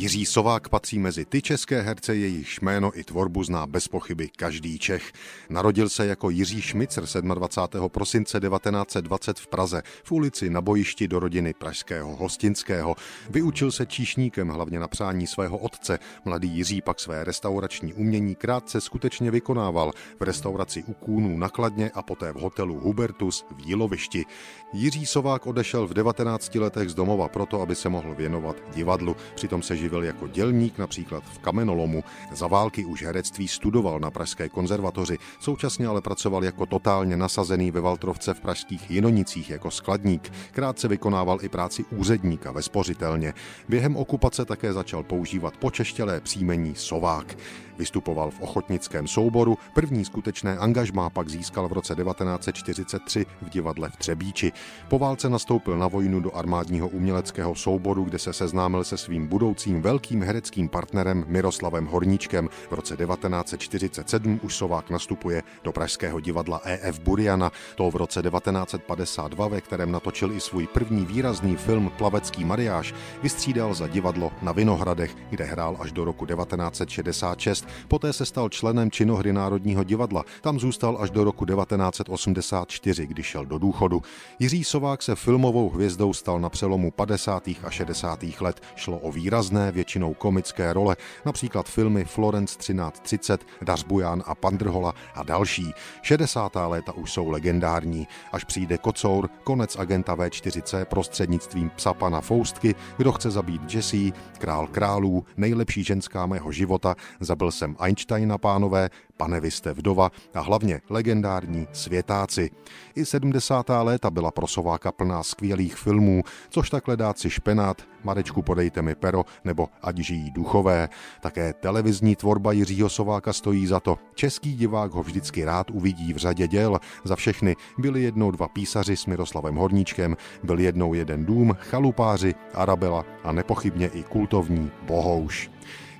Jiří Sovák patří mezi ty české herce, jejichž jméno i tvorbu zná bez pochyby každý Čech. Narodil se jako Jiří Šmicr 27. prosince 1920 v Praze v ulici na bojišti do rodiny pražského Hostinského. Vyučil se číšníkem hlavně na přání svého otce. Mladý Jiří pak své restaurační umění krátce skutečně vykonával v restauraci u Kůnů na Kladně a poté v hotelu Hubertus v Jílovišti. Jiří Sovák odešel v 19 letech z domova proto, aby se mohl věnovat divadlu. Přitom se živil jako dělník například v kamenolomu. Za války už herectví studoval na Pražské konzervatoři, současně ale pracoval jako totálně nasazený ve Valtrovce v pražských Jinonicích jako skladník. Krátce vykonával i práci úředníka ve spořitelně. Během okupace také začal používat počeštělé příjmení Sovák. Vystupoval v ochotnickém souboru, první skutečné angažmá pak získal v roce 1943 v divadle v Třebíči. Po válce nastoupil na vojnu do armádního uměleckého souboru, kde se seznámil se svým budoucím velkým hereckým partnerem Miroslavem Horníčkem. V roce 1947 už Sovák nastupuje do Pražského divadla EF Buriana. To v roce 1952, ve kterém natočil i svůj první výrazný film Plavecký mariáš, vystřídal za divadlo na Vinohradech, kde hrál až do roku 1966. Poté se stal členem činohry Národního divadla. Tam zůstal až do roku 1984, kdy šel do důchodu. Jiří Sovák se filmovou hvězdou stal na přelomu 50. a 60. let. Šlo o výrazné, většinou komické role, například filmy Florence 1330, Dařbujan a Pandrhola a další. 60. léta už jsou legendární. Až přijde Kocour, konec agenta V4C prostřednictvím psa pana Foustky, kdo chce zabít Jessie, král králů, nejlepší ženská mého života, zabil jsem Einsteina pánové, pane vy jste vdova a hlavně legendární světáci. I 70. léta byla pro Sováka plná skvělých filmů, což takhle dát si špenát, Marečku podejte mi pero nebo Ať žijí duchové. Také televizní tvorba Jiřího Sováka stojí za to. Český divák ho vždycky rád uvidí v řadě děl. Za všechny byli jednou dva písaři s Miroslavem Horníčkem, byl jednou jeden dům, chalupáři, Arabela a nepochybně i kultovní Bohouš.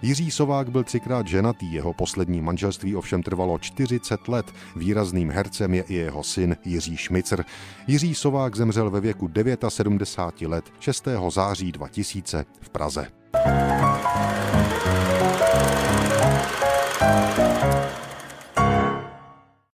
Jiří Sovák byl třikrát ženatý, jeho poslední manželství ovšem trvalo 40 let. Výrazným hercem je i jeho syn Jiří Šmicr. Jiří Sovák zemřel ve věku 79 let 6. září 2000 v Praze.